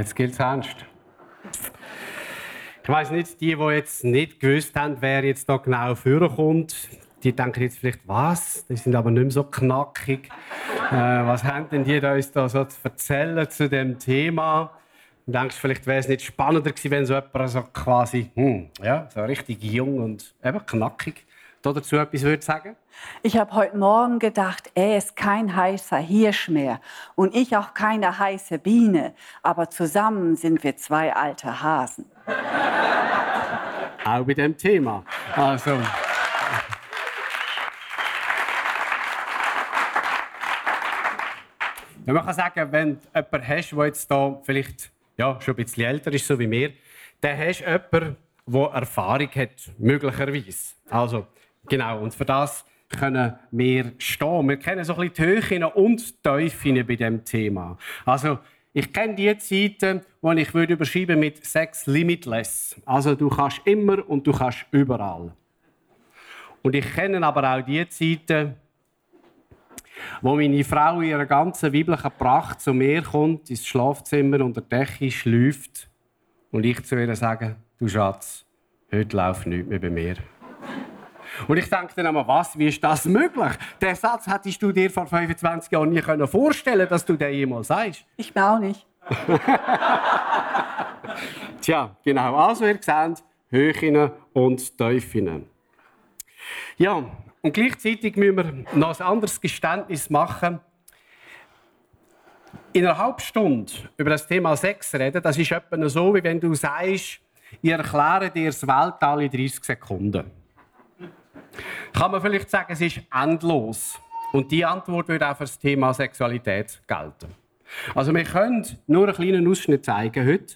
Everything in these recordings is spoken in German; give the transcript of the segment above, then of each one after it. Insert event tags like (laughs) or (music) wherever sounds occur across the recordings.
Jetzt gilt es ernst. Ich weiß nicht, die, die jetzt nicht gewusst haben, wer jetzt da genau vorkommt, die denken jetzt vielleicht, was? Die sind aber nicht mehr so knackig. Äh, was haben denn die uns da so zu erzählen zu dem Thema? Du denkst, vielleicht wäre es nicht spannender gewesen, wenn so jemand so quasi, hm, ja, so richtig jung und eben knackig dazu etwas würde sagen? Ich habe heute Morgen gedacht, er ist kein heißer Hirsch mehr und ich auch keine heiße Biene, aber zusammen sind wir zwei alte Hasen. Auch bei dem Thema. Also. Ja, man kann sagen, wenn du jemanden hast, der jetzt da vielleicht ja, schon ein bisschen älter ist, so wie mir, dann hast du jemanden, der Erfahrung hat, möglicherweise. Also, genau, und für das können wir stehen. Wir kennen so ein bisschen die Höhen und die bei diesem Thema. Also, ich kenne die Zeiten, die ich würde überschreiben mit Sex Limitless. Also du kannst immer und du kannst überall. Und ich kenne aber auch die Zeiten, wo meine Frau in ihrer ganzen weiblichen Pracht zu mir kommt, ins Schlafzimmer unter der Decke schläft und ich zu ihr sage, du Schatz, heute läuft nichts mehr bei mir. Und ich denke dann einmal, was, wie ist das möglich? Den Satz hättest du dir vor 25 Jahren nie vorstellen können dass du den jemals sagst. Ich mir auch nicht. (laughs) Tja, genau. Also ihr seht, Höhen und Teufeln. Ja, und gleichzeitig müssen wir noch ein anderes Geständnis machen. In einer halben Stunde über das Thema Sex reden, das ist etwa so, wie wenn du sagst, ich erkläre dir das Weltall in 30 Sekunden. Kann man vielleicht sagen, es ist endlos. Und die Antwort würde auch für das Thema Sexualität gelten. Also wir können nur einen kleinen Ausschnitt zeigen heute.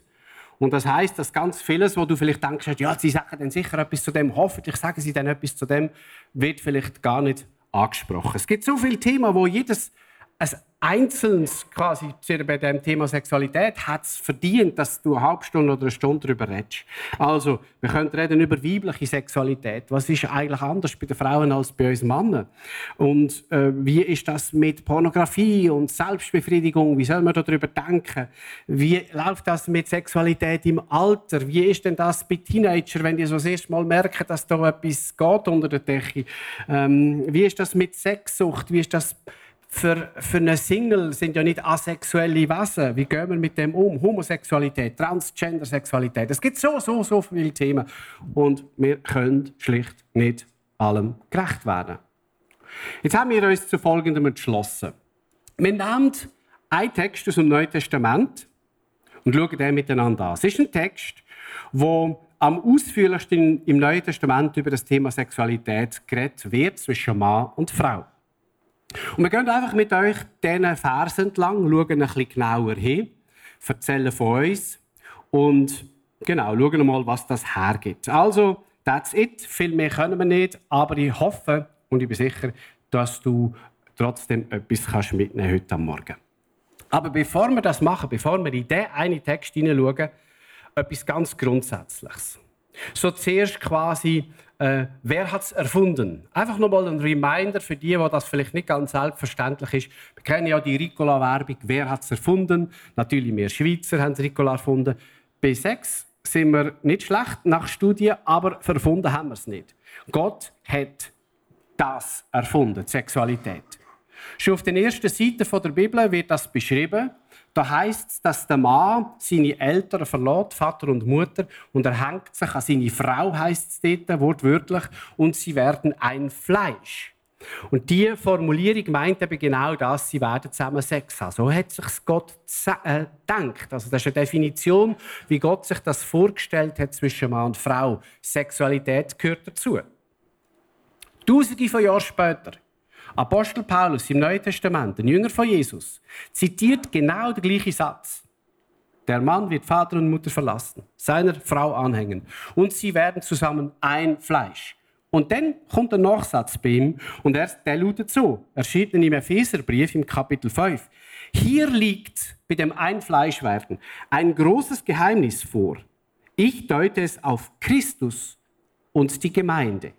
Und das heißt, dass ganz vieles, wo du vielleicht denkst, ja, sie sagen dann sicher etwas zu dem, hoffentlich sagen sie dann etwas zu dem, wird vielleicht gar nicht angesprochen. Es gibt so viele Themen, wo jedes ein Einzelnes quasi bei dem Thema Sexualität hat es verdient, dass du eine halbe Stunde oder eine Stunde darüber redest. Also, wir können reden über weibliche Sexualität. Was ist eigentlich anders bei den Frauen als bei uns Männern? Und äh, wie ist das mit Pornografie und Selbstbefriedigung? Wie soll man darüber denken? Wie läuft das mit Sexualität im Alter? Wie ist denn das bei Teenagern, wenn die so das erste Mal merken, dass da etwas geht unter der Decke? Ähm, wie ist das mit Sexsucht? Wie ist das für, für einen Single sind ja nicht asexuelle Wesen. Wie gehen wir mit dem um? Homosexualität, Transgender-Sexualität. Es gibt so, so, so viele Themen. Und wir können schlicht nicht allem gerecht werden. Jetzt haben wir uns zu Folgendem entschlossen. Wir nehmen einen Text aus dem Neuen Testament und schauen den miteinander an. Es ist ein Text, wo am ausführlichsten im Neuen Testament über das Thema Sexualität geredet wird zwischen Mann und Frau. Und wir gehen einfach mit euch diesen Versen entlang, schauen ein bisschen genauer hin, erzählen von uns und genau, schauen mal, was das hergibt. Also, that's it. Viel mehr können wir nicht, aber ich hoffe und ich bin sicher, dass du trotzdem etwas kannst mitnehmen heute Morgen. Aber bevor wir das machen, bevor wir in diesen einen Text hineinschauen, etwas ganz Grundsätzliches. So zuerst quasi, äh, wer hat es erfunden? Einfach nochmal ein Reminder für die, wo das vielleicht nicht ganz selbstverständlich ist. Wir kennen ja die Ricola-Werbung. Wer hat es erfunden? Natürlich wir Schweizer haben Ricola erfunden. Bei Sex sind wir nicht schlecht nach Studien, aber erfunden haben wir es nicht. Gott hat das erfunden, Sexualität. Schon auf den ersten Seiten der Bibel wird das beschrieben. Da heißt es, dass der Mann seine Eltern verlässt, Vater und Mutter, und er hängt sich an seine Frau, heißt es dort, wortwörtlich, und sie werden ein Fleisch. Und diese Formulierung meint eben genau das, sie werden zusammen Sex haben. So hat sich Gott äh, gedacht. Also das ist eine Definition, wie Gott sich das vorgestellt hat zwischen Mann und Frau. Sexualität gehört dazu. Tausende von Jahren später Apostel Paulus im Neuen Testament, ein Jünger von Jesus, zitiert genau den gleichen Satz. Der Mann wird Vater und Mutter verlassen, seiner Frau anhängen und sie werden zusammen ein Fleisch. Und dann kommt der Nachsatz bei ihm und er, der lautet so, erschienen im Epheserbrief im Kapitel 5. Hier liegt bei dem Einfleischwerden ein großes Geheimnis vor. Ich deute es auf Christus und die Gemeinde.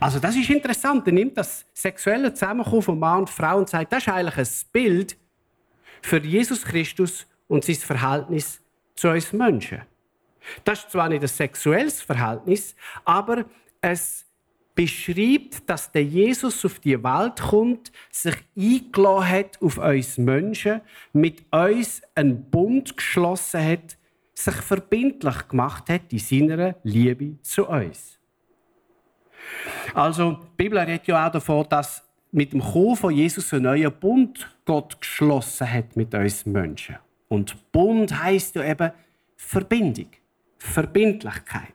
Also das ist interessant. Er nimmt das sexuelle Zusammenkommen von Mann und Frau und sagt, das ist eigentlich ein Bild für Jesus Christus und sein Verhältnis zu uns Menschen. Das ist zwar nicht ein sexuelles Verhältnis, aber es beschreibt, dass der Jesus auf die Welt kommt, sich eingeladen hat auf uns Menschen, mit uns einen Bund geschlossen hat, sich verbindlich gemacht hat in seiner Liebe zu uns. Also, die Bibel redet ja auch davon, dass mit dem Kommen von Jesus ein neuer Bund Gott geschlossen hat mit uns Menschen. Und Bund heißt ja eben Verbindung, Verbindlichkeit.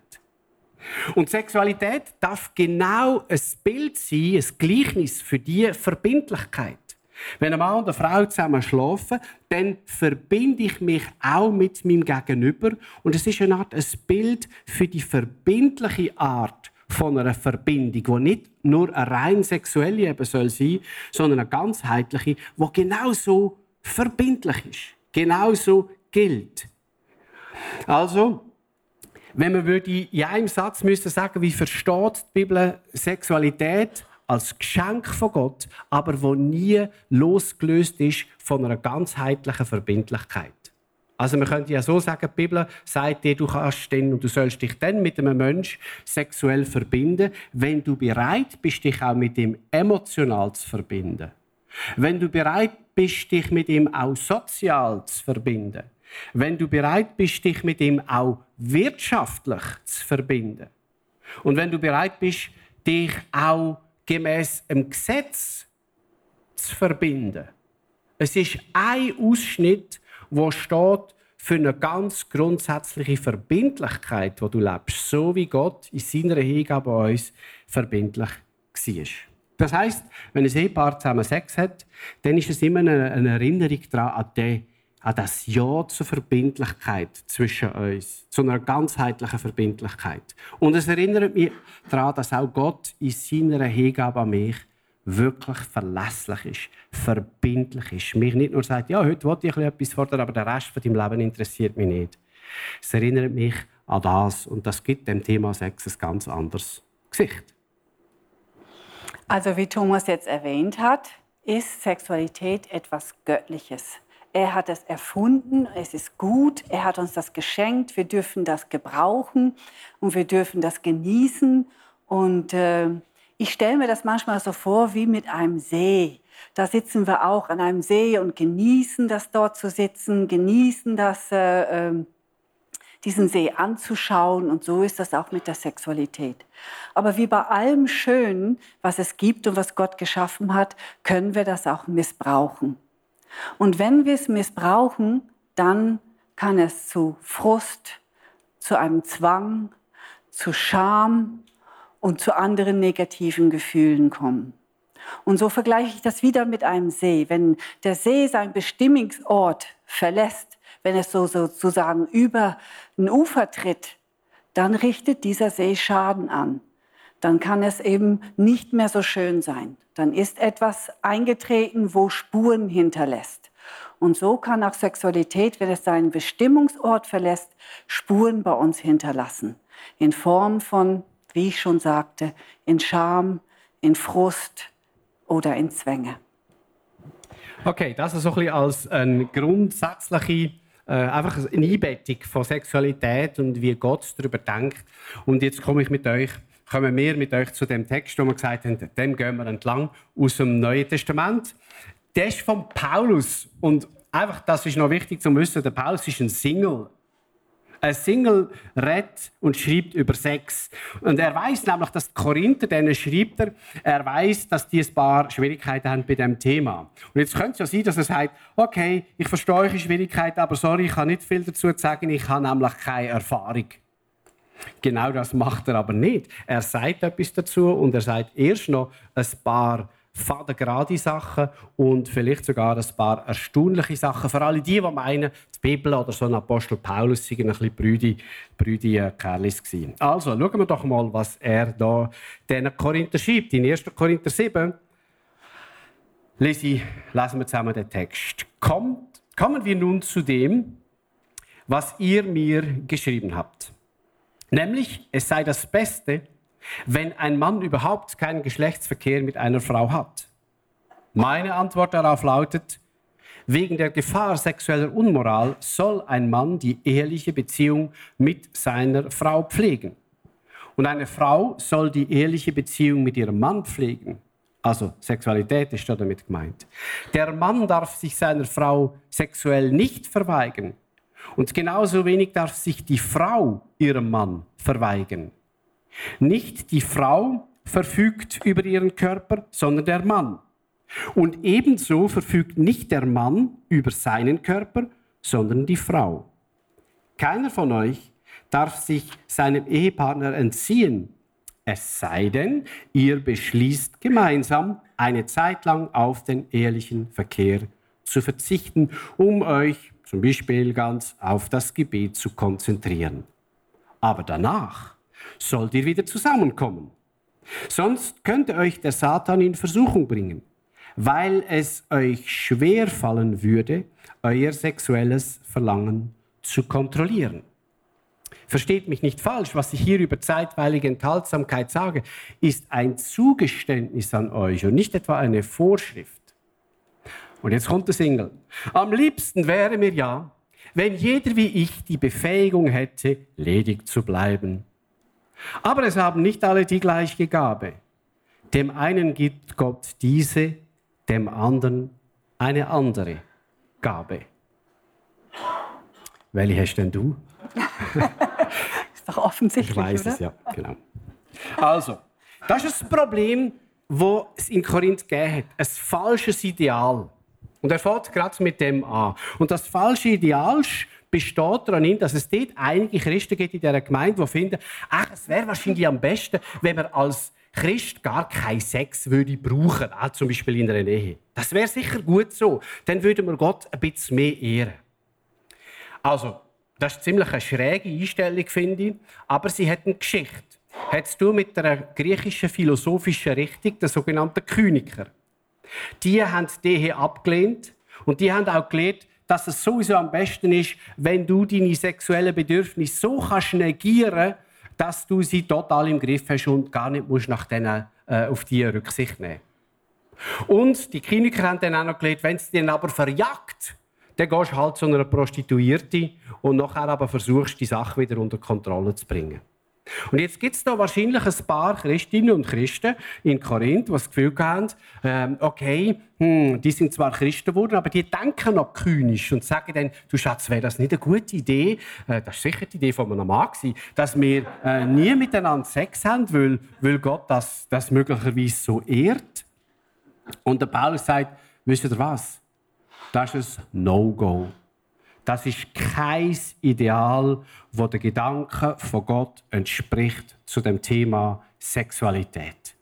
Und Sexualität darf genau ein Bild sein, ein Gleichnis für diese Verbindlichkeit. Wenn ein Mann und eine Frau zusammen schlafen, dann verbinde ich mich auch mit meinem Gegenüber. Und es ist eine Art ein Bild für die verbindliche Art von einer Verbindung, die nicht nur eine rein sexuelle eben soll sein, sondern eine ganzheitliche, die genauso verbindlich ist, genauso gilt. Also, wenn man würde in einem Satz müsste sagen, wie versteht die Bibel Sexualität als Geschenk von Gott, aber wo nie losgelöst ist von einer ganzheitlichen Verbindlichkeit. Also man könnte ja so sagen, die Bibel sagt dir, du kannst denn und du sollst dich dann mit einem Menschen sexuell verbinden, wenn du bereit bist, dich auch mit ihm emotional zu verbinden. Wenn du bereit bist, dich mit ihm auch sozial zu verbinden. Wenn du bereit bist, dich mit ihm auch wirtschaftlich zu verbinden. Und wenn du bereit bist, dich auch gemäß dem Gesetz zu verbinden. Es ist ein Ausschnitt wo steht für eine ganz grundsätzliche Verbindlichkeit, wo du lebst, so wie Gott in seiner Hingabe an uns verbindlich war. Das heißt, wenn ein Ehepaar zusammen Sex hat, dann ist es immer eine, Erinnerung daran, an, den, an das Ja zur Verbindlichkeit zwischen uns, zu einer ganzheitlichen Verbindlichkeit. Und es erinnert mich daran, dass auch Gott in seiner Hingabe an mich wirklich verlässlich ist, verbindlich ist. Mich nicht nur sagt, ja, heute wollte ich etwas fordern, aber der Rest von deinem Leben interessiert mich nicht. Es erinnert mich an das und das gibt dem Thema Sex ein ganz anderes Gesicht. Also wie Thomas jetzt erwähnt hat, ist Sexualität etwas Göttliches. Er hat es erfunden, es ist gut, er hat uns das geschenkt, wir dürfen das gebrauchen und wir dürfen das genießen und äh, ich stelle mir das manchmal so vor wie mit einem See. Da sitzen wir auch an einem See und genießen das dort zu sitzen, genießen das, äh, äh, diesen See anzuschauen. Und so ist das auch mit der Sexualität. Aber wie bei allem Schönen, was es gibt und was Gott geschaffen hat, können wir das auch missbrauchen. Und wenn wir es missbrauchen, dann kann es zu Frust, zu einem Zwang, zu Scham, und zu anderen negativen Gefühlen kommen. Und so vergleiche ich das wieder mit einem See. Wenn der See seinen Bestimmungsort verlässt, wenn es so sozusagen über ein Ufer tritt, dann richtet dieser See Schaden an. Dann kann es eben nicht mehr so schön sein. Dann ist etwas eingetreten, wo Spuren hinterlässt. Und so kann auch Sexualität, wenn es seinen Bestimmungsort verlässt, Spuren bei uns hinterlassen. In Form von wie ich schon sagte, in Scham, in Frust oder in Zwänge. Okay, das ist so ein bisschen als eine grundsätzliche äh, einfach eine Einbettung von Sexualität und wie Gott darüber denkt. Und jetzt komme ich mit euch, kommen wir mit euch zu dem Text, wo wir gesagt haben, dem gehen wir entlang aus dem Neuen Testament. Der ist von Paulus und einfach, das ist noch wichtig zu wissen, der Paulus ist ein Single. Ein Single redet und schreibt über Sex. Und er weiß nämlich, dass die Korinther, denen schreibt er, er weiß, dass die ein paar Schwierigkeiten haben bei dem Thema. Und jetzt könnte es ja sein, dass er sagt, okay, ich verstehe eure Schwierigkeiten, aber sorry, ich kann nicht viel dazu sagen, ich habe nämlich keine Erfahrung. Genau das macht er aber nicht. Er sagt etwas dazu und er sagt erst noch ein paar fadengerade Sachen und vielleicht sogar ein paar erstaunliche Sachen. Für alle die, die meinen, die Bibel oder so ein Apostel Paulus seien ein bisschen brüdi, brüdi äh, Kerlis gewesen. Also, schauen wir doch mal, was er da den Korinther schreibt. In 1. Korinther 7 lesen wir zusammen den Text. Kommt, kommen wir nun zu dem, was ihr mir geschrieben habt. Nämlich, es sei das Beste, wenn ein Mann überhaupt keinen Geschlechtsverkehr mit einer Frau hat? Meine Antwort darauf lautet, wegen der Gefahr sexueller Unmoral soll ein Mann die eheliche Beziehung mit seiner Frau pflegen. Und eine Frau soll die eheliche Beziehung mit ihrem Mann pflegen. Also Sexualität ist damit gemeint. Der Mann darf sich seiner Frau sexuell nicht verweigern. Und genauso wenig darf sich die Frau ihrem Mann verweigern. Nicht die Frau verfügt über ihren Körper, sondern der Mann. Und ebenso verfügt nicht der Mann über seinen Körper, sondern die Frau. Keiner von euch darf sich seinem Ehepartner entziehen, es sei denn, ihr beschließt gemeinsam eine Zeit lang auf den ehrlichen Verkehr zu verzichten, um euch zum Beispiel ganz auf das Gebet zu konzentrieren. Aber danach sollt ihr wieder zusammenkommen. Sonst könnte euch der Satan in Versuchung bringen, weil es euch schwer fallen würde, euer sexuelles Verlangen zu kontrollieren. Versteht mich nicht falsch, was ich hier über zeitweilige Enthaltsamkeit sage, ist ein Zugeständnis an euch und nicht etwa eine Vorschrift. Und jetzt kommt der Single. Am liebsten wäre mir ja, wenn jeder wie ich die Befähigung hätte, ledig zu bleiben. Aber es haben nicht alle die gleiche Gabe. Dem einen gibt Gott diese, dem anderen eine andere Gabe. Welche hast denn du? (laughs) ist doch offensichtlich. Ich weiß oder? es, ja, genau. Also, das ist das Problem, das es in Korinth gegeben hat. Ein falsches Ideal. Und er fährt gerade mit dem an. Und das falsche Ideal besteht darin, dass es dort einige Christen gibt in dieser Gemeinde, die finden, ach, es wäre wahrscheinlich am besten, wenn man als Christ gar keinen Sex würde brauchen, auch zum Beispiel in einer Ehe. Das wäre sicher gut so. Dann würde man Gott ein bisschen mehr ehren. Also, das ist ziemlich eine schräge Einstellung, finde ich. Aber sie hat eine Geschichte. Hat tun mit der griechischen philosophischen Richtung, der sogenannten Kyniker. Die haben die Ehe abgelehnt und die haben auch gelehrt, dass es sowieso am besten ist, wenn du deine sexuellen Bedürfnisse so kannst negieren, dass du sie total im Griff hast und gar nicht musst nach denen, äh, auf die Rücksicht nehmen. Und die Kliniker haben dann auch noch gelehrt, wenn es dir aber verjagt, dann gehst du halt zu einer Prostituierten und nachher aber versuchst, die Sache wieder unter Kontrolle zu bringen. Und jetzt gibt es da wahrscheinlich ein paar Christinnen und Christen in Korinth, die das Gefühl haben, ähm, okay, hm, die sind zwar Christen geworden, aber die denken noch kühnisch und sagen dann, du Schatz, wäre das nicht eine gute Idee, äh, das ist sicher die Idee von einem Mann dass wir äh, nie miteinander Sex haben, weil, weil Gott das, das möglicherweise so ehrt. Und der Paulus sagt, wisst ihr was? Das ist ein No-Go. Das ist kein Ideal, wo der Gedanke von Gott entspricht zu dem Thema Sexualität.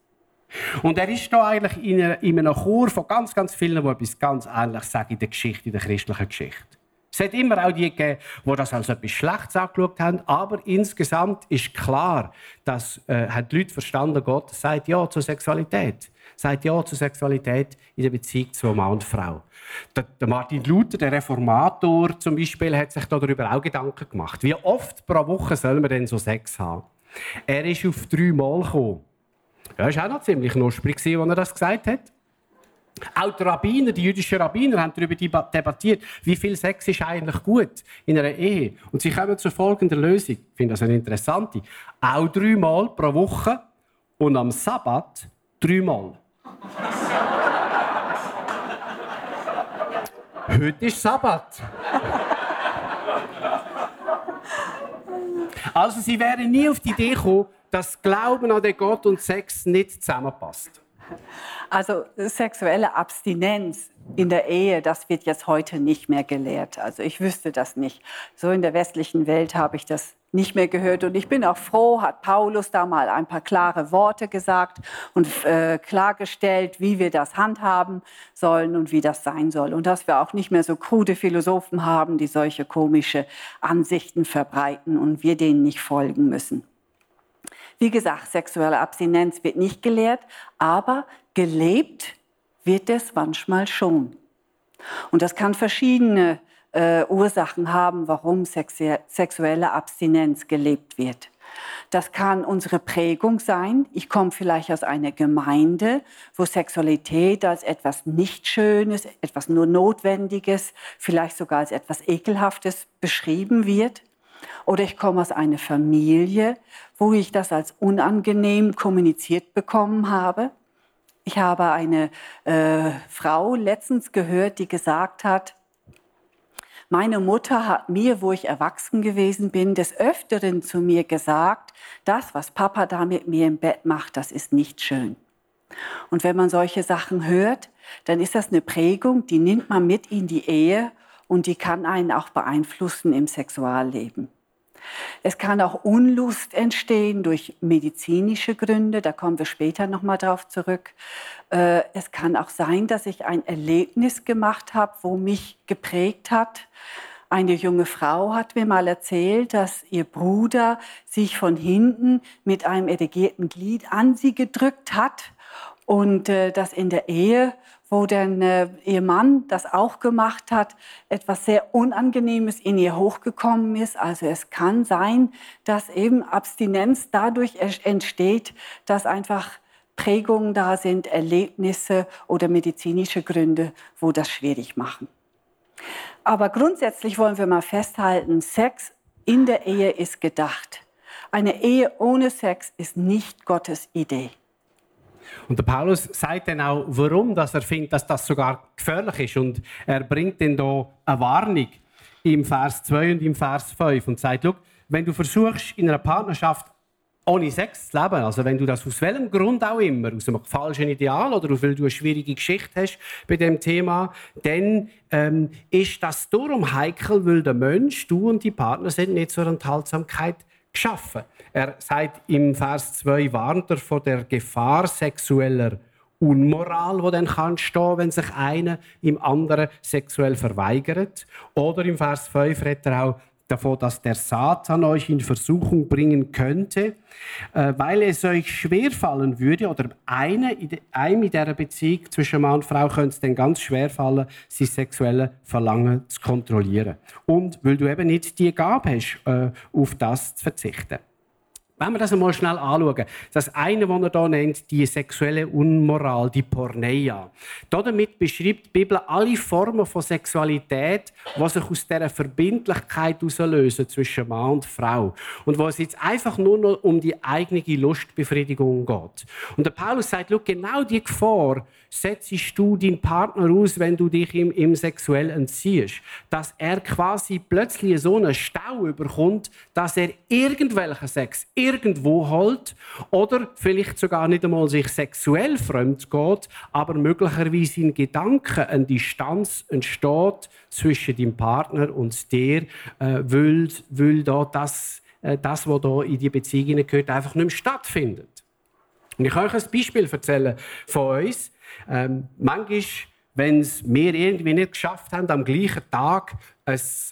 Und er ist da eigentlich in, einem Chor von ganz, ganz vielen, die etwas ganz Ähnliches sagen in der Geschichte, in der christlichen Geschichte. Es hat immer auch die gegeben, die das als etwas Schlechtes angeschaut haben, aber insgesamt ist klar, dass äh, die Leute verstanden, Gott sagt ja zur Sexualität sagt Ja zur Sexualität in der Beziehung zu Mann und Frau. Der, Martin Luther, der Reformator zum Beispiel, hat sich darüber auch Gedanken gemacht. Wie oft pro Woche soll man denn so Sex haben? Er ist auf drei Mal gekommen. Ja, das war auch noch ziemlich knusprig, als er das gesagt hat. Auch die Rabbiner, die jüdischen Rabbiner, haben darüber debattiert, wie viel Sex ist eigentlich gut in einer Ehe. Und sie kommen zur folgenden Lösung. Ich finde das eine interessante. Auch dreimal pro Woche und am Sabbat dreimal. Heute ist Sabbat. Also sie wären nie auf die Idee gekommen, dass Glauben an den Gott und Sex nicht zusammenpasst. Also sexuelle Abstinenz in der Ehe, das wird jetzt heute nicht mehr gelehrt. Also ich wüsste das nicht. So in der westlichen Welt habe ich das nicht mehr gehört. Und ich bin auch froh, hat Paulus da mal ein paar klare Worte gesagt und äh, klargestellt, wie wir das handhaben sollen und wie das sein soll. Und dass wir auch nicht mehr so krude Philosophen haben, die solche komische Ansichten verbreiten und wir denen nicht folgen müssen. Wie gesagt, sexuelle Abstinenz wird nicht gelehrt, aber gelebt wird es manchmal schon. Und das kann verschiedene äh, Ursachen haben, warum sexuelle Abstinenz gelebt wird. Das kann unsere Prägung sein. Ich komme vielleicht aus einer Gemeinde, wo Sexualität als etwas nicht Schönes, etwas nur Notwendiges, vielleicht sogar als etwas Ekelhaftes beschrieben wird. Oder ich komme aus einer Familie, wo ich das als unangenehm kommuniziert bekommen habe. Ich habe eine äh, Frau letztens gehört, die gesagt hat, meine Mutter hat mir, wo ich erwachsen gewesen bin, des Öfteren zu mir gesagt, das, was Papa da mit mir im Bett macht, das ist nicht schön. Und wenn man solche Sachen hört, dann ist das eine Prägung, die nimmt man mit in die Ehe und die kann einen auch beeinflussen im Sexualleben. Es kann auch Unlust entstehen durch medizinische Gründe, da kommen wir später nochmal drauf zurück. Äh, es kann auch sein, dass ich ein Erlebnis gemacht habe, wo mich geprägt hat. Eine junge Frau hat mir mal erzählt, dass ihr Bruder sich von hinten mit einem erregierten Glied an sie gedrückt hat und äh, dass in der Ehe wo dann äh, ihr Mann das auch gemacht hat, etwas sehr Unangenehmes in ihr hochgekommen ist. Also es kann sein, dass eben Abstinenz dadurch entsteht, dass einfach Prägungen da sind, Erlebnisse oder medizinische Gründe, wo das schwierig machen. Aber grundsätzlich wollen wir mal festhalten, Sex in der Ehe ist gedacht. Eine Ehe ohne Sex ist nicht Gottes Idee. Und der Paulus sagt dann auch, warum dass er findet, dass das sogar gefährlich ist. Und er bringt dann hier eine Warnung im Vers 2 und im Vers 5 und sagt, wenn du versuchst, in einer Partnerschaft ohne Sex zu leben, also wenn du das aus welchem Grund auch immer, aus einem falschen Ideal oder weil du eine schwierige Geschichte hast bei dem Thema, dann ähm, ist das darum heikel, weil der Mensch, du und die Partner sind nicht zur Enthaltsamkeit geschaffen. Er sagt im Vers 2, warnt er vor der Gefahr sexueller Unmoral, wo dann kann stehen, wenn sich einer im anderen sexuell verweigert. Oder im Vers 5 redet er auch davon, dass der Satan euch in Versuchung bringen könnte, äh, weil es euch schwerfallen würde, oder eine, einem in dieser Beziehung zwischen Mann und Frau könnte es dann ganz schwerfallen, sein sexuelle Verlangen zu kontrollieren. Und weil du eben nicht die Gabe hast, äh, auf das zu verzichten. Wenn wir das einmal schnell anschauen, das eine, was er hier nennt, die sexuelle Unmoral, die Porneia. Damit beschreibt die Bibel alle Formen von Sexualität, die sich aus dieser Verbindlichkeit auslösen zwischen Mann und Frau. Und wo es jetzt einfach nur noch um die eigene Lustbefriedigung geht. Und der Paulus sagt, genau die Gefahr setzt du deinen Partner aus, wenn du dich ihm, ihm sexuell entziehst. Dass er quasi plötzlich so einen Stau überkommt, dass er irgendwelchen Sex irgendwo holt oder vielleicht sogar nicht einmal sich sexuell fremd geht, aber möglicherweise in Gedanken eine Distanz entsteht zwischen dem Partner und dir, äh, weil, weil da das, äh, das, was da in die Beziehung gehört, einfach nicht mehr stattfindet. Und ich kann euch ein Beispiel erzählen von uns. Ähm, manchmal, wenn wir irgendwie nicht geschafft haben, am gleichen Tag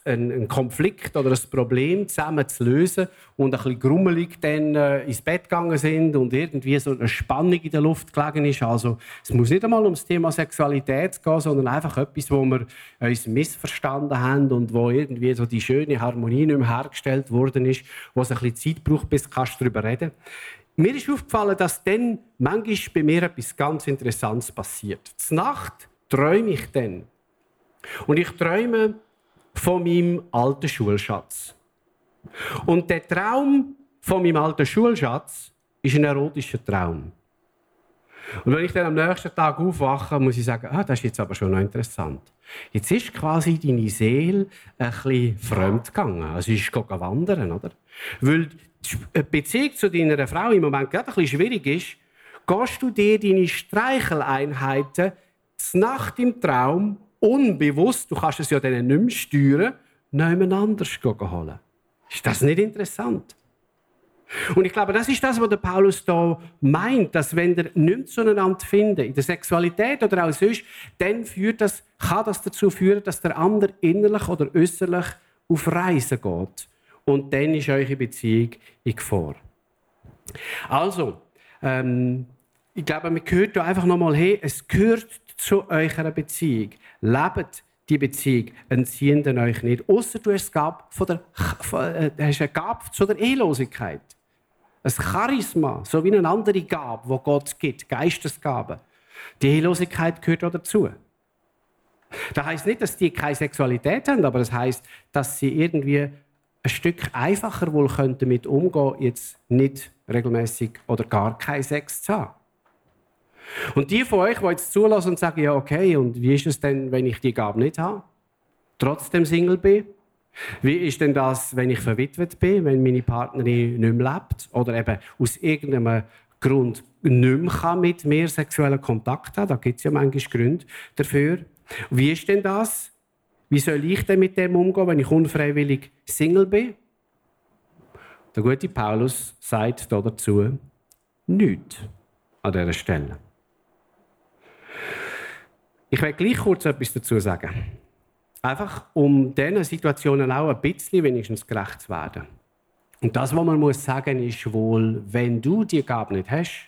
einen Konflikt oder ein Problem zusammen zu lösen und ein bisschen grummelig dann äh, ins Bett gegangen sind und irgendwie so eine Spannung in der Luft gelegen ist. Also es muss nicht einmal um das Thema Sexualität gehen, sondern einfach etwas, wo wir uns missverstanden haben und wo irgendwie so die schöne Harmonie nicht mehr hergestellt worden ist, wo es ein bisschen Zeit braucht, bis du darüber reden kannst. Mir ist aufgefallen, dass dann manchmal bei mir etwas ganz Interessantes passiert. Z Nacht träume ich dann. Und ich träume von meinem alten Schulschatz. Und der Traum von meinem alten Schulschatz ist ein erotischer Traum. Und wenn ich dann am nächsten Tag aufwache, muss ich sagen, ah, das ist jetzt aber schon noch interessant. Jetzt ist quasi deine Seele ein bisschen fremd gegangen. Also, sie ist wandern, oder? Weil die Beziehung zu deiner Frau im Moment gerade ein bisschen schwierig ist, gehst du dir deine Streicheleinheiten Nacht im Traum unbewusst, du kannst es ja dann nicht mehr steuern, anders holen. Ist das nicht interessant? Und ich glaube, das ist das, was der Paulus da meint, dass wenn der nichts zueinander finden, in der Sexualität oder auch sonst, dann führt das, kann das dazu führen, dass der andere innerlich oder äußerlich auf Reisen geht und dann ist eure Beziehung in Gefahr. Also, ähm, ich glaube, man gehört da einfach nochmal hey, es gehört zu eurer Beziehung. Lebt die Beziehung, entziehen euch nicht. Außer du hast, Gab von der, von, äh, hast eine Gabe zu der Ehelosigkeit. ein Charisma, so wie eine andere Gabe, wo Gott gibt, Geistesgabe. Die Ehelosigkeit gehört auch dazu. Das heißt nicht, dass die keine Sexualität haben, aber das heißt, dass sie irgendwie ein Stück einfacher wohl können damit umgehen, jetzt nicht regelmäßig oder gar keinen Sex zu haben. Und die von euch, die jetzt zulassen und sagen, ja okay, und wie ist es denn, wenn ich die Gabe nicht habe? Trotzdem Single bin? Wie ist denn das, wenn ich verwitwet bin, wenn meine Partnerin nicht mehr lebt oder eben aus irgendeinem Grund nicht mehr mit mir sexuellen Kontakt haben? Da gibt es ja manchmal Gründe dafür. Wie ist denn das? Wie soll ich denn mit dem umgehen, wenn ich unfreiwillig Single bin? Der gute Paulus sagt dazu nichts an dieser Stelle. Ich werde gleich kurz etwas dazu sagen. Einfach um diesen Situationen auch ein bisschen wenigstens gerecht zu werden. Und das, was man muss sagen, ist wohl, wenn du die Gabe nicht hast,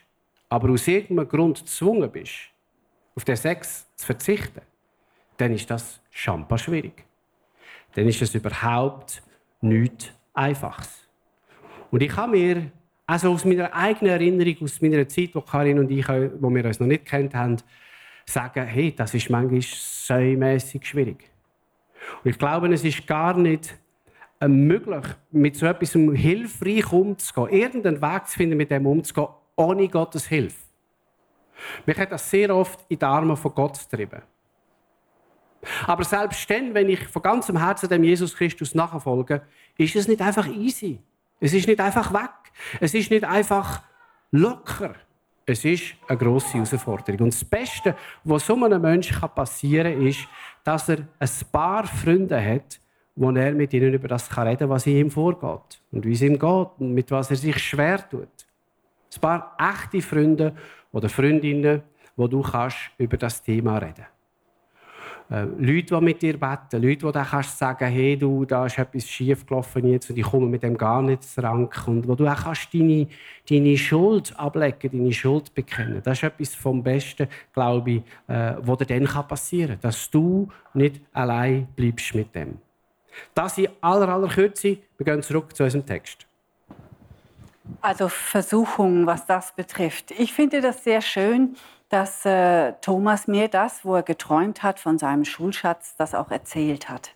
aber aus irgendeinem Grund gezwungen bist, auf den Sex zu verzichten, dann ist das schampa schwierig. Dann ist es überhaupt nichts Einfaches. Und ich habe mir also aus meiner eigenen Erinnerung, aus meiner Zeit, wo Karin und ich, wo wir uns noch nicht kennt haben, sagen, hey, das ist manchmal säumässig schwierig. Und ich glaube, es ist gar nicht äh, möglich, mit so etwas hilfreich umzugehen, irgendeinen Weg zu finden, mit dem umzugehen, ohne Gottes Hilfe. Mich hat das sehr oft in die Arme von Gott getrieben. Aber selbst dann, wenn ich von ganzem Herzen dem Jesus Christus nachfolge, ist es nicht einfach easy. Es ist nicht einfach weg. Es ist nicht einfach locker. Es ist eine grosse Herausforderung. Und das Beste, was so einem Menschen passieren kann, ist, dass er ein paar Freunde hat, wo er mit ihnen über das reden kann, was in ihm vorgeht und wie es ihm geht und mit was er sich schwer tut. Ein paar echte Freunde oder Freundinnen, wo du kannst über das Thema reden kannst. Äh, Leute, die mit dir beten, Leute, die dann sagen, hey, du, da ist etwas schief gelaufen jetzt und ich komme mit dem gar nicht rank. Und wo du auch kannst deine, deine Schuld ablegen, deine Schuld bekennen. Das ist etwas vom Besten, glaube ich, äh, was dir dann passieren kann. Dass du nicht allein bleibst mit dem. Das in aller, aller Kürze. Wir gehen zurück zu unserem Text. Also Versuchungen, was das betrifft. Ich finde das sehr schön, dass äh, Thomas mir das, wo er geträumt hat von seinem Schulschatz, das auch erzählt hat.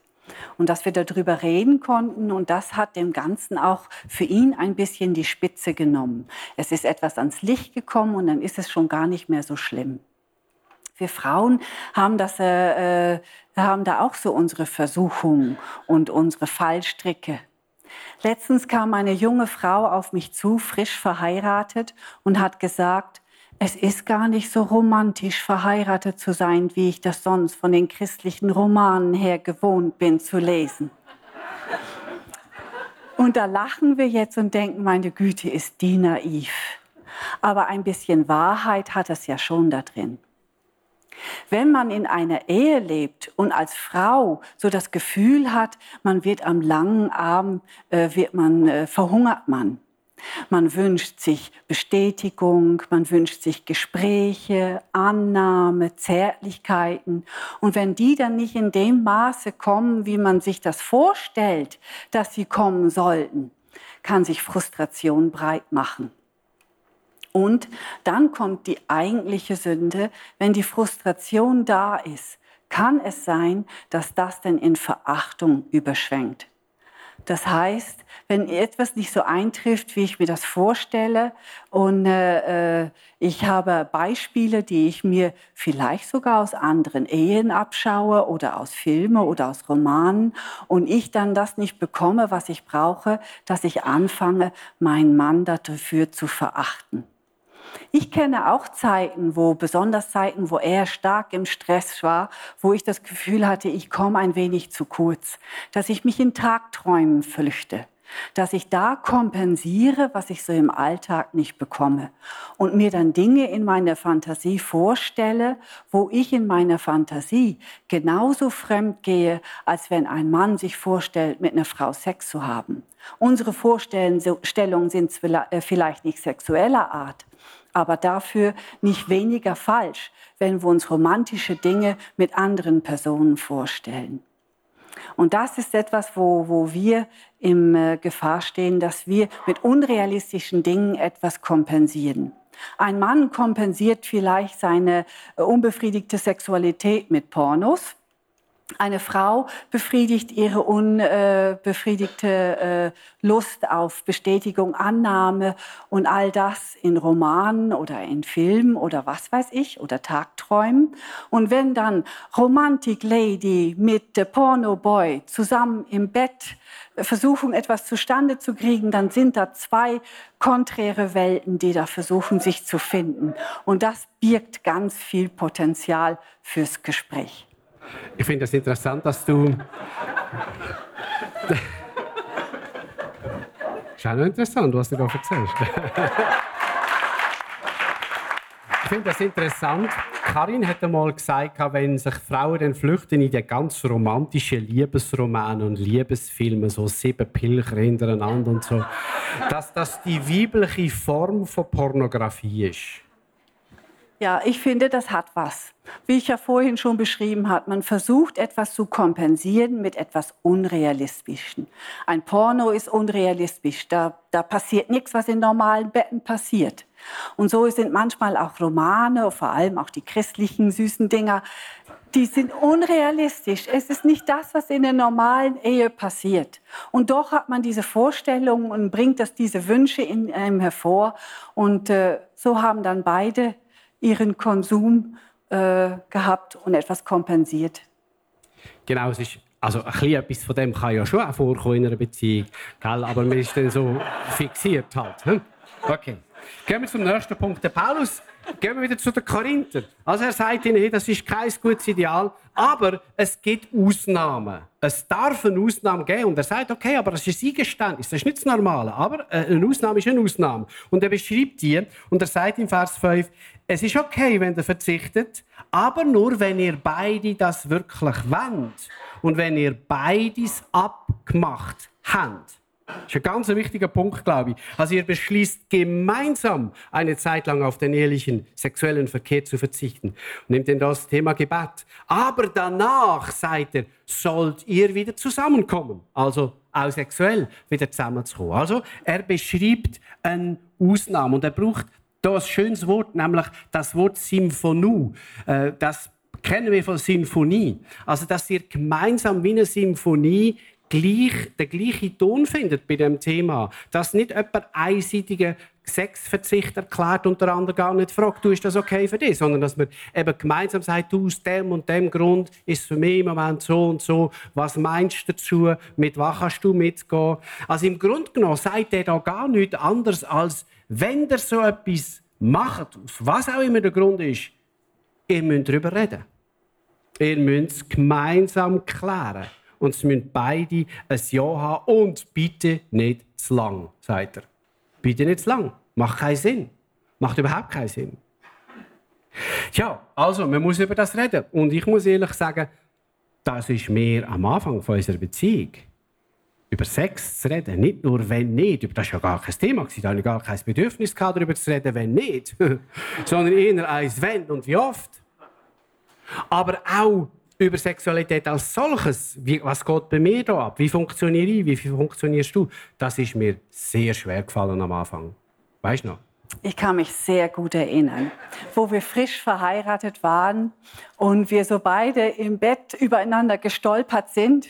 Und dass wir darüber reden konnten und das hat dem Ganzen auch für ihn ein bisschen die Spitze genommen. Es ist etwas ans Licht gekommen und dann ist es schon gar nicht mehr so schlimm. Wir Frauen haben, das, äh, äh haben da auch so unsere Versuchungen und unsere Fallstricke. Letztens kam eine junge Frau auf mich zu, frisch verheiratet, und hat gesagt, es ist gar nicht so romantisch, verheiratet zu sein, wie ich das sonst von den christlichen Romanen her gewohnt bin zu lesen. Und da lachen wir jetzt und denken, meine Güte, ist die naiv. Aber ein bisschen Wahrheit hat es ja schon da drin. Wenn man in einer Ehe lebt und als Frau so das Gefühl hat, man wird am langen Arm, äh, wird man, äh, verhungert man, man wünscht sich Bestätigung, man wünscht sich Gespräche, Annahme, Zärtlichkeiten. Und wenn die dann nicht in dem Maße kommen, wie man sich das vorstellt, dass sie kommen sollten, kann sich Frustration breit machen. Und dann kommt die eigentliche Sünde, wenn die Frustration da ist, kann es sein, dass das dann in Verachtung überschwenkt. Das heißt, wenn etwas nicht so eintrifft, wie ich mir das vorstelle, und äh, äh, ich habe Beispiele, die ich mir vielleicht sogar aus anderen Ehen abschaue oder aus Filmen oder aus Romanen, und ich dann das nicht bekomme, was ich brauche, dass ich anfange, meinen Mann dafür zu verachten. Ich kenne auch Zeiten, wo, besonders Zeiten, wo er stark im Stress war, wo ich das Gefühl hatte, ich komme ein wenig zu kurz, dass ich mich in Tagträumen flüchte dass ich da kompensiere, was ich so im Alltag nicht bekomme und mir dann Dinge in meiner Fantasie vorstelle, wo ich in meiner Fantasie genauso fremd gehe, als wenn ein Mann sich vorstellt, mit einer Frau Sex zu haben. Unsere Vorstellungen sind äh, vielleicht nicht sexueller Art, aber dafür nicht weniger falsch, wenn wir uns romantische Dinge mit anderen Personen vorstellen. Und das ist etwas, wo, wo wir in äh, Gefahr stehen, dass wir mit unrealistischen Dingen etwas kompensieren. Ein Mann kompensiert vielleicht seine äh, unbefriedigte Sexualität mit Pornos. Eine Frau befriedigt ihre unbefriedigte äh, Lust auf Bestätigung, Annahme und all das in Romanen oder in Filmen oder was weiß ich oder Tagträumen. Und wenn dann Romantic Lady mit Porno Boy zusammen im Bett versuchen, etwas zustande zu kriegen, dann sind da zwei konträre Welten, die da versuchen, sich zu finden. Und das birgt ganz viel Potenzial fürs Gespräch. Ich finde es das interessant, dass du. ist auch noch interessant, was du da erzählst. ich finde das interessant. Karin hat einmal gesagt, wenn sich Frauen dann flüchten in die ganz romantischen Liebesromane und Liebesfilme, so sieben Pilcher hintereinander und so, dass das die weibliche Form von Pornografie ist. Ja, ich finde, das hat was. Wie ich ja vorhin schon beschrieben habe, man versucht etwas zu kompensieren mit etwas Unrealistischem. Ein Porno ist unrealistisch. Da, da passiert nichts, was in normalen Betten passiert. Und so sind manchmal auch Romane, vor allem auch die christlichen süßen Dinger, die sind unrealistisch. Es ist nicht das, was in der normalen Ehe passiert. Und doch hat man diese Vorstellungen und bringt das diese Wünsche in einem hervor. Und äh, so haben dann beide ihren Konsum äh, gehabt und etwas kompensiert. Genau, es ist also ein bisschen etwas von dem kann ja schon auch vorkommen in einer Beziehung, gell? aber man ist dann so fixiert halt. Hm? Okay. Gehen wir zum nächsten Punkt. Der Paulus, gehen wir wieder zu den Korinther. Also er sagt ihnen, das ist kein gutes Ideal, aber es gibt Ausnahmen. Es darf eine Ausnahme geben. Und er sagt, okay, aber das ist ein Eingeständnis, das ist nicht das Normale. Aber äh, eine Ausnahme ist eine Ausnahme. Und er beschreibt die und er sagt in Vers 5, es ist okay, wenn ihr verzichtet, aber nur, wenn ihr beide das wirklich wollt. Und wenn ihr beides abgemacht habt. Das ist ein ganz wichtiger Punkt, glaube ich. Also ihr beschließt gemeinsam eine Zeit lang auf den ehelichen sexuellen Verkehr zu verzichten. Nehmt denn das Thema Gebet. Aber danach, seid ihr, sollt ihr wieder zusammenkommen. Also auch sexuell wieder zusammenzukommen. Also er beschreibt eine Ausnahme und er braucht da ein schönes Wort, nämlich das Wort Symphonie. Äh, das kennen wir von Sinfonie. Also, dass ihr gemeinsam wie eine Symphonie gleich, den gleichen Ton findet bei dem Thema. Dass nicht jemand einseitigen Sexverzicht erklärt und der andere gar nicht fragt, du, ist das okay für dich? Sondern dass man eben gemeinsam sagt, du, aus dem und dem Grund ist es für mich im Moment so und so. Was meinst du dazu? Mit was kannst du mitgehen? Also im Grunde genommen sagt er da gar nichts anderes, als wenn ihr so etwas macht, was auch immer der Grund ist, ihr müsst darüber reden. Ihr müsst es gemeinsam klären und es müssen beide ein Ja haben und bitte nicht zu lang, sagt er. Bitte nicht zu lang. Macht keinen Sinn. Macht überhaupt keinen Sinn. Ja, also, man muss über das reden. Und ich muss ehrlich sagen, das ist mehr am Anfang unserer Beziehung. Über Sex zu reden, nicht nur wenn nicht, das war ja gar kein Thema, da hatte ich gar kein Bedürfnis darüber zu reden, wenn nicht, (laughs) sondern eher eins wenn und wie oft. Aber auch über Sexualität als solches, wie, was geht bei mir da ab? Wie funktioniere ich? Wie funktionierst du? Das ist mir sehr schwer gefallen am Anfang. Weißt du noch? Ich kann mich sehr gut erinnern, wo wir frisch verheiratet waren und wir so beide im Bett übereinander gestolpert sind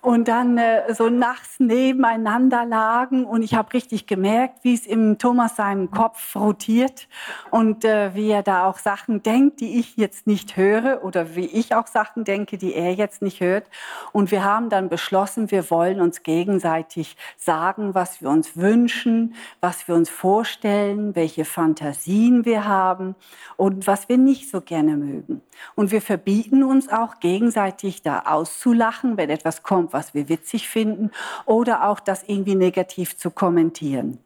und dann äh, so nachts nebeneinander lagen und ich habe richtig gemerkt, wie es im Thomas seinem Kopf rotiert und äh, wie er da auch Sachen denkt, die ich jetzt nicht höre oder wie ich auch Sachen denke, die er jetzt nicht hört. Und wir haben dann beschlossen, wir wollen uns gegenseitig sagen, was wir uns wünschen, was wir uns vorstellen, welche Fantasien wir haben und was wir nicht so gerne mögen. Und wir verbieten uns auch gegenseitig da auszulachen, wenn etwas kommt, was wir witzig finden, oder auch das irgendwie negativ zu kommentieren.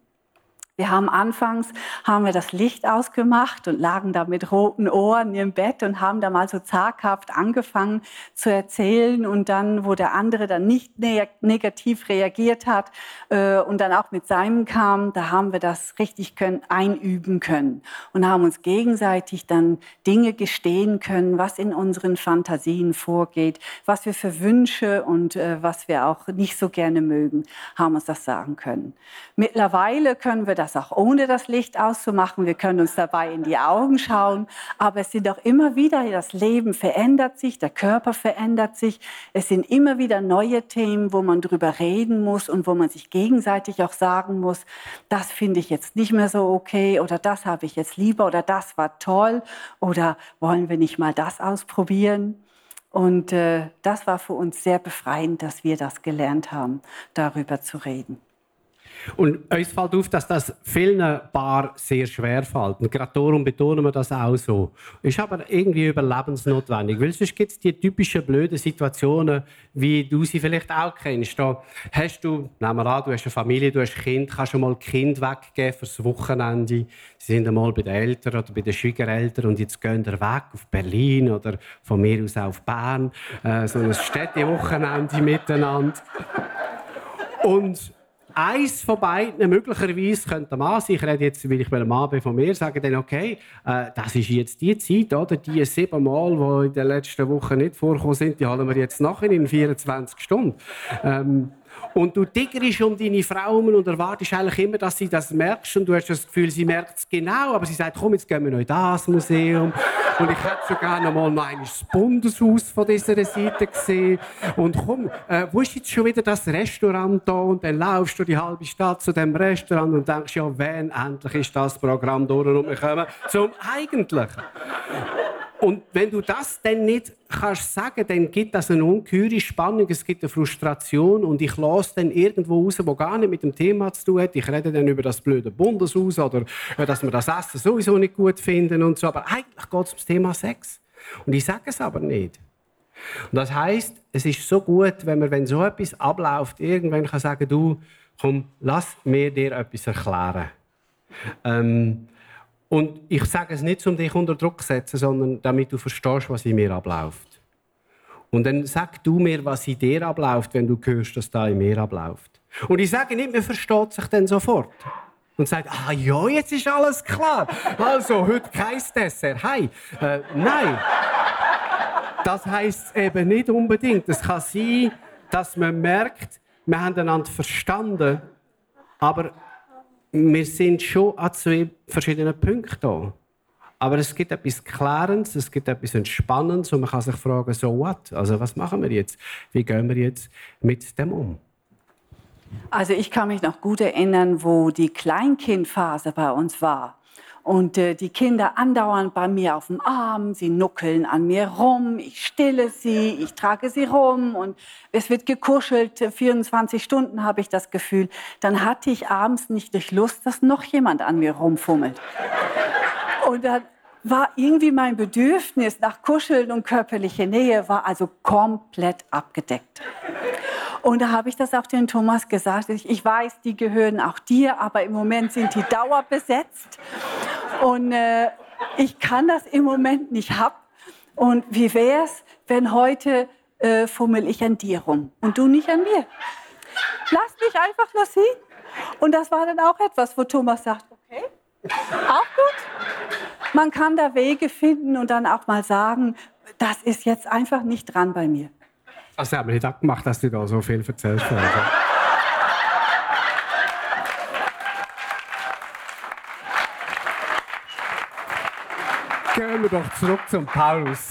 Wir haben anfangs haben wir das Licht ausgemacht und lagen da mit roten Ohren im Bett und haben da mal so zaghaft angefangen zu erzählen und dann, wo der andere dann nicht negativ reagiert hat äh, und dann auch mit seinem kam, da haben wir das richtig können, einüben können und haben uns gegenseitig dann Dinge gestehen können, was in unseren Fantasien vorgeht, was wir für Wünsche und äh, was wir auch nicht so gerne mögen, haben uns das sagen können. Mittlerweile können wir das auch ohne das Licht auszumachen. Wir können uns dabei in die Augen schauen. Aber es sind auch immer wieder, das Leben verändert sich, der Körper verändert sich. Es sind immer wieder neue Themen, wo man drüber reden muss und wo man sich gegenseitig auch sagen muss, das finde ich jetzt nicht mehr so okay oder das habe ich jetzt lieber oder das war toll oder wollen wir nicht mal das ausprobieren? Und äh, das war für uns sehr befreiend, dass wir das gelernt haben, darüber zu reden. Und uns fällt auf, dass das vielen Paar sehr schwer fällt. Und gerade darum betonen wir das auch so. Ist aber irgendwie überlebensnotwendig. Weil sonst gibt es die typischen blöden Situationen, wie du sie vielleicht auch kennst. Da hast du, nehmen wir an, du hast eine Familie, du hast ein Kind, kannst du mal Kind weggeben fürs Wochenende. Sie sind einmal bei den Eltern oder bei den Schwiegereltern und jetzt gehen sie weg auf Berlin oder von mir aus auf Bern. Äh, so ein Städtewochenende miteinander. Und eins von beiden möglicherweise könnte Mann sein. Ich rede jetzt, weil ich ein Mann bin von mir, sagen dann, okay, äh, das ist jetzt die Zeit, oder? Die sieben Mal, die in den letzten Wochen nicht vorgekommen sind, die holen wir jetzt nachher in 24 Stunden. Ähm, und du tiggerst um deine Frau und erwartest eigentlich immer, dass sie das merkt. Und du hast das Gefühl, sie merkt es genau. Aber sie sagt, komm, jetzt gehen wir noch in das Museum. Und ich hätte so gerne mal noch das Bundeshaus von dieser Seite gesehen. Und komm, äh, wo ist jetzt schon wieder das Restaurant da? Und dann laufst du die halbe Stadt zu dem Restaurant und denkst, ja, wann endlich ist das Programm durch und wir kommen zum Eigentlichen. Und wenn du das dann nicht kannst sagen, dann gibt das eine ungeheure Spannung, es gibt eine Frustration und ich lasse dann irgendwo raus, wo gar nicht mit dem Thema zu tun hat. Ich rede dann über das blöde Bundeshaus oder dass wir das Essen sowieso nicht gut finden und so. Aber eigentlich geht es ums Thema Sex. Und ich sage es aber nicht. Und das heißt, es ist so gut, wenn man, wenn so etwas abläuft, irgendwann kann sagen, du, komm, lass mir dir etwas erklären. Ähm, und ich sage es nicht, um dich unter Druck zu setzen, sondern damit du verstehst, was in mir abläuft. Und dann sag du mir, was in dir abläuft, wenn du hörst, dass da in mir abläuft. Und ich sage nicht, man versteht sich dann sofort. Und sagt, ah ja, jetzt ist alles klar. Also, heute kein Dessert. Hey, äh, nein. Das heißt eben nicht unbedingt. Es kann sein, dass man merkt, wir haben einander verstanden, aber wir sind schon an zwei verschiedenen Punkten. Aber es gibt etwas Klärendes, es gibt etwas Entspannendes und man kann sich fragen, so what? Also was machen wir jetzt? Wie gehen wir jetzt mit dem um? Also ich kann mich noch gut erinnern, wo die Kleinkindphase bei uns war. Und äh, die Kinder andauernd bei mir auf dem Arm, sie nuckeln an mir rum, ich stille sie, ich trage sie rum und es wird gekuschelt. 24 Stunden habe ich das Gefühl. Dann hatte ich abends nicht durch Lust, dass noch jemand an mir rumfummelt. Und dann war irgendwie mein Bedürfnis nach Kuscheln und körperlicher Nähe war also komplett abgedeckt. Und da habe ich das auch dem Thomas gesagt. Ich weiß, die gehören auch dir, aber im Moment sind die dauerbesetzt. Und äh, ich kann das im Moment nicht haben. Und wie wäre es, wenn heute äh, fummel ich an dir rum und du nicht an mir? Lass mich einfach nur sehen. Und das war dann auch etwas, wo Thomas sagt, okay, auch gut. Man kann da Wege finden und dann auch mal sagen, das ist jetzt einfach nicht dran bei mir. Also haben wir nicht abgemacht, dass du da so viel erzählst. Also. Gehen wir doch zurück zum Paulus.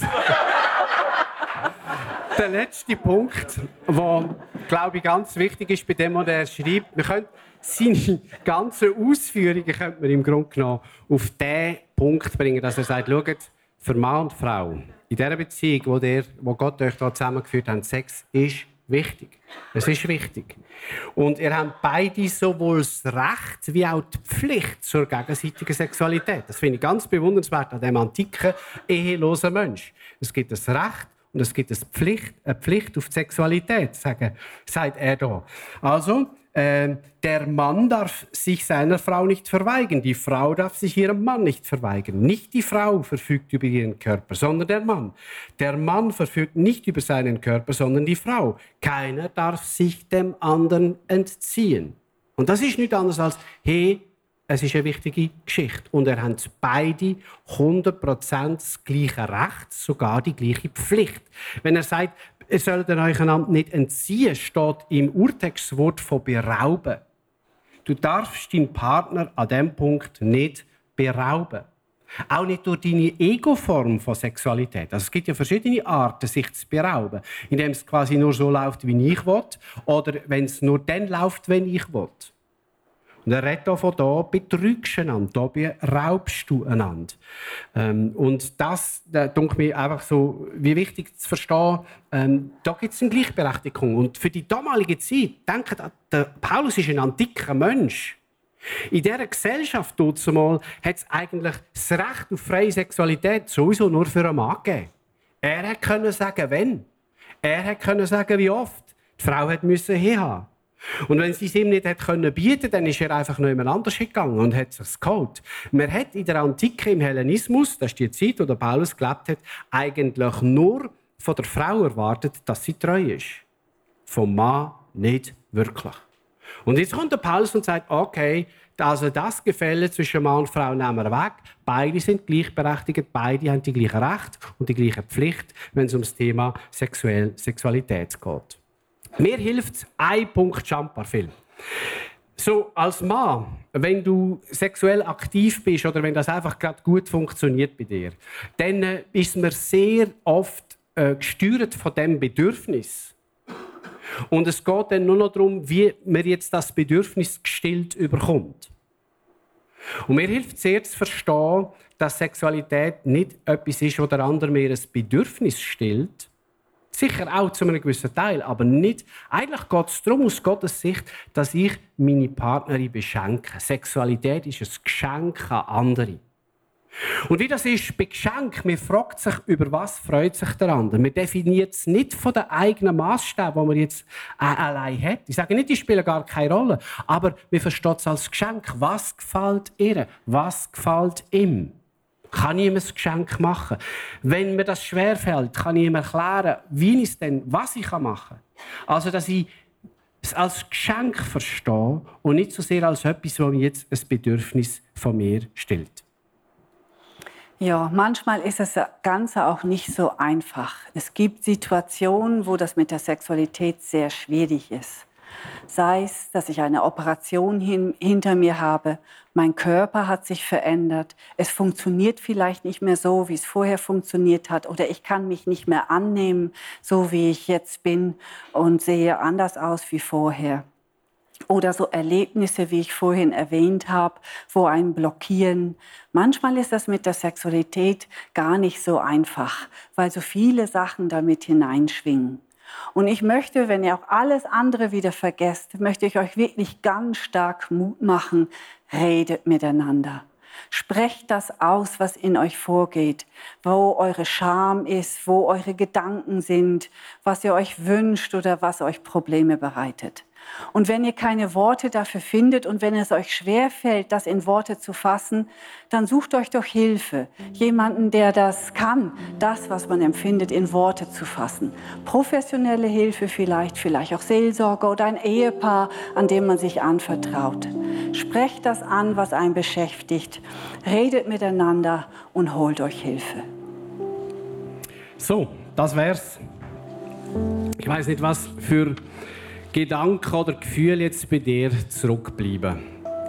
Der letzte Punkt, der, glaube ich, ganz wichtig ist bei dem, was er schreibt, wir können seine ganzen Ausführungen könnte man im Grunde genommen auf den Punkt bringen, dass er sagt, schaut, für Mann Frau, in dieser Beziehung, wo, der, wo Gott euch da zusammengeführt hat, Sex ist wichtig. Es ist wichtig. Und ihr habt beide sowohl das Recht wie auch die Pflicht zur gegenseitigen Sexualität. Das finde ich ganz bewundernswert an dem antiken, ehelosen Mensch. Es gibt das Recht und es gibt eine Pflicht, eine Pflicht auf die Sexualität, sagt er da. Also, äh, der Mann darf sich seiner Frau nicht verweigern, die Frau darf sich ihrem Mann nicht verweigern. Nicht die Frau verfügt über ihren Körper, sondern der Mann. Der Mann verfügt nicht über seinen Körper, sondern die Frau. Keiner darf sich dem anderen entziehen. Und das ist nicht anders als, hey, es ist eine wichtige Geschichte. Und er hat beide 100% das gleiche Recht, sogar die gleiche Pflicht. Wenn er sagt, ihr sollt euch einander nicht entziehen, steht im Urtext das Wort von berauben. Du darfst deinen Partner an dem Punkt nicht berauben. Auch nicht durch deine Ego-Form von Sexualität. Also es gibt ja verschiedene Arten, sich zu berauben. Indem es quasi nur so läuft, wie ich will, oder wenn es nur dann läuft, wenn ich will. Und er redet auch von da betrügst einander, da beraubst du einander. Ähm, und das, da denke mir einfach so, wie wichtig zu verstehen, ähm, da gibt es eine Gleichberechtigung. Und für die damalige Zeit, denkt der Paulus ist ein antiker Mensch. In dieser Gesellschaft hat es eigentlich das Recht auf freie Sexualität sowieso nur für einen Mann gegeben. Er konnte sagen, wenn. Er konnte sagen, wie oft. Die Frau musste hinhaben. Und wenn sie es ihm nicht hätte können bieten, dann ist er einfach noch jemand anders gegangen und hat sich geholt. Man hat in der Antike im Hellenismus, das ist die Zeit, wo der Paulus gelebt hat, eigentlich nur von der Frau erwartet, dass sie treu ist. Vom Mann nicht wirklich. Und jetzt kommt der Paulus und sagt, okay, also das Gefälle zwischen Mann und Frau nehmen wir weg. Beide sind gleichberechtigt, beide haben die gleichen Rechte und die gleiche Pflicht, wenn es um das Thema Sexuell Sexualität geht. Mir hilft ein Punkt Jumper-Film. So, als Mann, wenn du sexuell aktiv bist oder wenn das einfach gerade gut funktioniert bei dir, dann äh, ist man sehr oft äh, gesteuert von dem Bedürfnis. Und es geht dann nur noch darum, wie man jetzt das Bedürfnis gestillt überkommt. Und mir hilft sehr zu verstehen, dass Sexualität nicht etwas ist, wo der andere mir ein Bedürfnis stillt, Sicher auch zu einem gewissen Teil, aber nicht. Eigentlich geht es darum, aus Gottes Sicht, dass ich meine Partnerin beschenke. Sexualität ist ein Geschenk an andere. Und wie das ist bei Geschenk, man fragt sich, über was freut sich der andere. Man definiert es nicht von den eigenen Maßstäben, die man jetzt äh, allein hat. Ich sage nicht, die spielen gar keine Rolle, aber man versteht es als Geschenk. Was gefällt ihr? Was gefällt ihm? Kann ich ihm ein Geschenk machen. Wenn mir das schwerfällt, kann ich ihm erklären, wie ich es denn, was ich machen kann. Also, dass ich es als Geschenk verstehe und nicht so sehr als etwas, das mir jetzt ein Bedürfnis von mir stellt. Ja, manchmal ist das Ganze auch nicht so einfach. Es gibt Situationen, wo das mit der Sexualität sehr schwierig ist. Sei es, dass ich eine Operation hin, hinter mir habe, mein Körper hat sich verändert, es funktioniert vielleicht nicht mehr so, wie es vorher funktioniert hat, oder ich kann mich nicht mehr annehmen, so wie ich jetzt bin und sehe anders aus wie vorher. Oder so Erlebnisse, wie ich vorhin erwähnt habe, wo ein blockieren. Manchmal ist das mit der Sexualität gar nicht so einfach, weil so viele Sachen damit hineinschwingen. Und ich möchte, wenn ihr auch alles andere wieder vergesst, möchte ich euch wirklich ganz stark Mut machen, redet miteinander. Sprecht das aus, was in euch vorgeht, wo eure Scham ist, wo eure Gedanken sind, was ihr euch wünscht oder was euch Probleme bereitet. Und wenn ihr keine Worte dafür findet und wenn es euch schwer fällt, das in Worte zu fassen, dann sucht euch doch Hilfe. Jemanden, der das kann, das, was man empfindet, in Worte zu fassen. Professionelle Hilfe vielleicht, vielleicht auch Seelsorge oder ein Ehepaar, an dem man sich anvertraut. Sprecht das an, was einen beschäftigt. Redet miteinander und holt euch Hilfe. So, das wär's. Ich weiß nicht, was für Gedanken oder Gefühle jetzt bei dir zurückbleiben?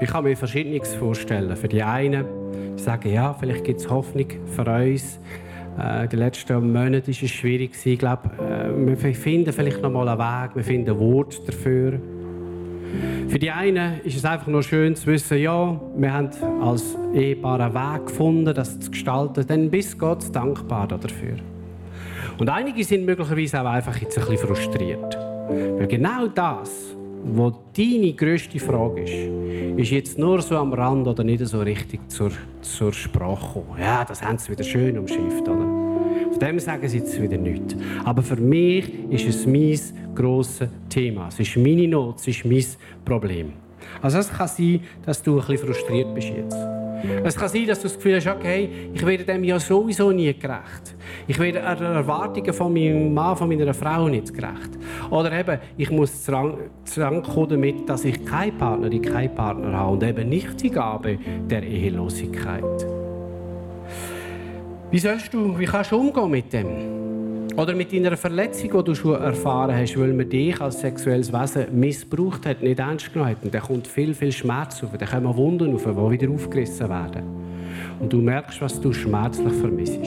Ich kann mir Verschiedenes vorstellen. Für die einen sagen, ja, vielleicht gibt es Hoffnung für uns. Äh, die letzten Monate war es schwierig. Ich glaube, äh, wir finden vielleicht noch mal einen Weg, wir finden ein Wort dafür. Für die einen ist es einfach nur schön zu wissen, ja, wir haben als Ehepaar einen Weg gefunden, das zu gestalten. Dann bist Gott dankbar dafür. Und einige sind möglicherweise auch einfach jetzt ein bisschen frustriert. Weil genau das, was deine grösste Frage ist, ist jetzt nur so am Rand oder nicht so richtig zur, zur Sprache gekommen. Ja, das haben sie wieder schön umschifft, oder? Von dem sagen sie jetzt wieder nichts. Aber für mich ist es mein grosses Thema. Es ist meine Not, es ist mein Problem. Also es kann sein, dass du ein bisschen frustriert bist jetzt. Es kann sein, dass du das Gefühl hast, okay, ich werde dem ja sowieso nie gerecht. Ich werde den Erwartungen von meinem Mann, von meiner Frau nicht gerecht. Oder eben, ich muss zusammenkommen damit, dass ich keine Partnerin, keinen Partner habe und eben nicht die Gabe der Ehelosigkeit. Wie sollst du, wie kannst du umgehen mit dem? Oder mit deiner Verletzung, die du schon erfahren hast, weil man dich als sexuelles Wesen missbraucht hat, nicht ernst genommen hat. Und dann kommt viel, viel Schmerz auf. Dann kommen Wunden auf, die wieder aufgerissen werden. Und du merkst, was du schmerzlich vermisst.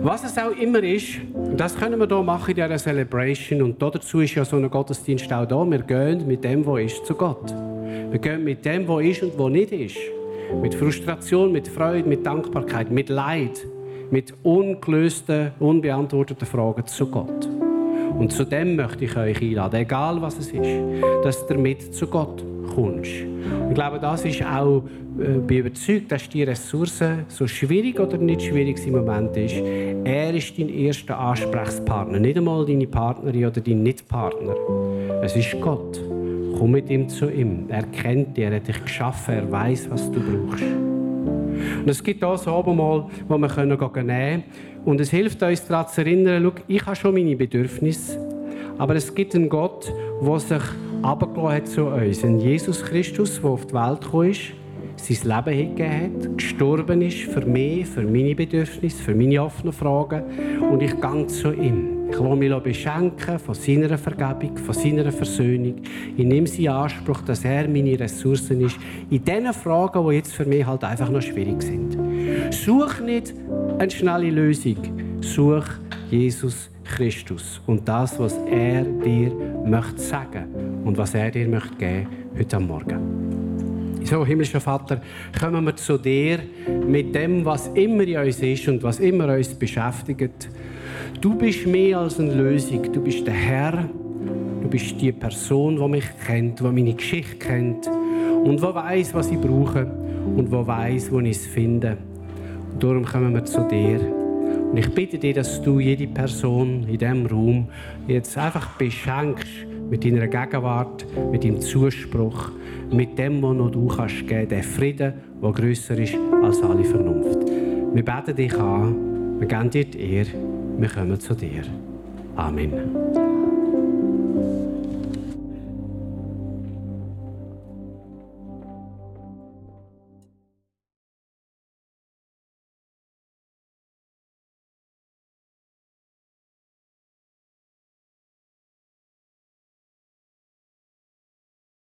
Was es auch immer ist, das können wir hier machen in dieser Celebration. Und dazu ist ja so ein Gottesdienst auch da. Wir gehen mit dem, was ist, zu Gott. Wir gehen mit dem, was ist und was nicht ist. Mit Frustration, mit Freude, mit Dankbarkeit, mit Leid mit ungelösten, unbeantworteten Fragen zu Gott. Und zu dem möchte ich euch einladen, egal was es ist, dass du damit zu Gott kommst. Ich glaube, das ist auch, äh, bin überzeugt, dass die Ressource, so schwierig oder nicht schwierig im Moment ist, er ist dein erster Ansprechpartner, nicht einmal deine Partnerin oder dein Nicht-Partner. Es ist Gott. Komm mit ihm zu ihm. Er kennt dich, er hat dich geschaffen, er weiß, was du brauchst. Und es gibt so mal, wo wir nehmen können. Und es hilft uns daran zu erinnern, schau, ich habe schon meine Bedürfnisse, aber es gibt einen Gott, der sich abgelassen hat zu uns. Ein Jesus Christus, der auf die Welt gekommen ist, sein Leben hingegeben hat, gestorben ist für mich, für meine Bedürfnisse, für meine offenen Fragen. Und ich gehe zu ihm. Ich lasse mich beschenken von seiner Vergebung, von seiner Versöhnung. Ich nehme sie in Anspruch, dass er meine Ressourcen ist. In diesen Fragen, die jetzt für mich halt einfach noch schwierig sind. Such nicht eine schnelle Lösung. Such Jesus Christus und das, was er dir möchte sagen und was er dir möchte geben heute Morgen. So, himmlischer Vater, kommen wir zu dir mit dem, was immer in uns ist und was immer uns beschäftigt. Du bist mehr als eine Lösung. Du bist der Herr. Du bist die Person, die mich kennt, die meine Geschichte kennt und die weiß, was ich brauche und die weiß, wo ich es finde. Und darum kommen wir zu dir. Und ich bitte dich, dass du jede Person in diesem Raum jetzt einfach beschenkst mit deiner Gegenwart, mit deinem Zuspruch, mit dem, was noch du kannst geben, der Frieden, der grösser ist als alle Vernunft. Wir beten dich an, wir geben dir die Ehre wir kommen zu dir. Amen.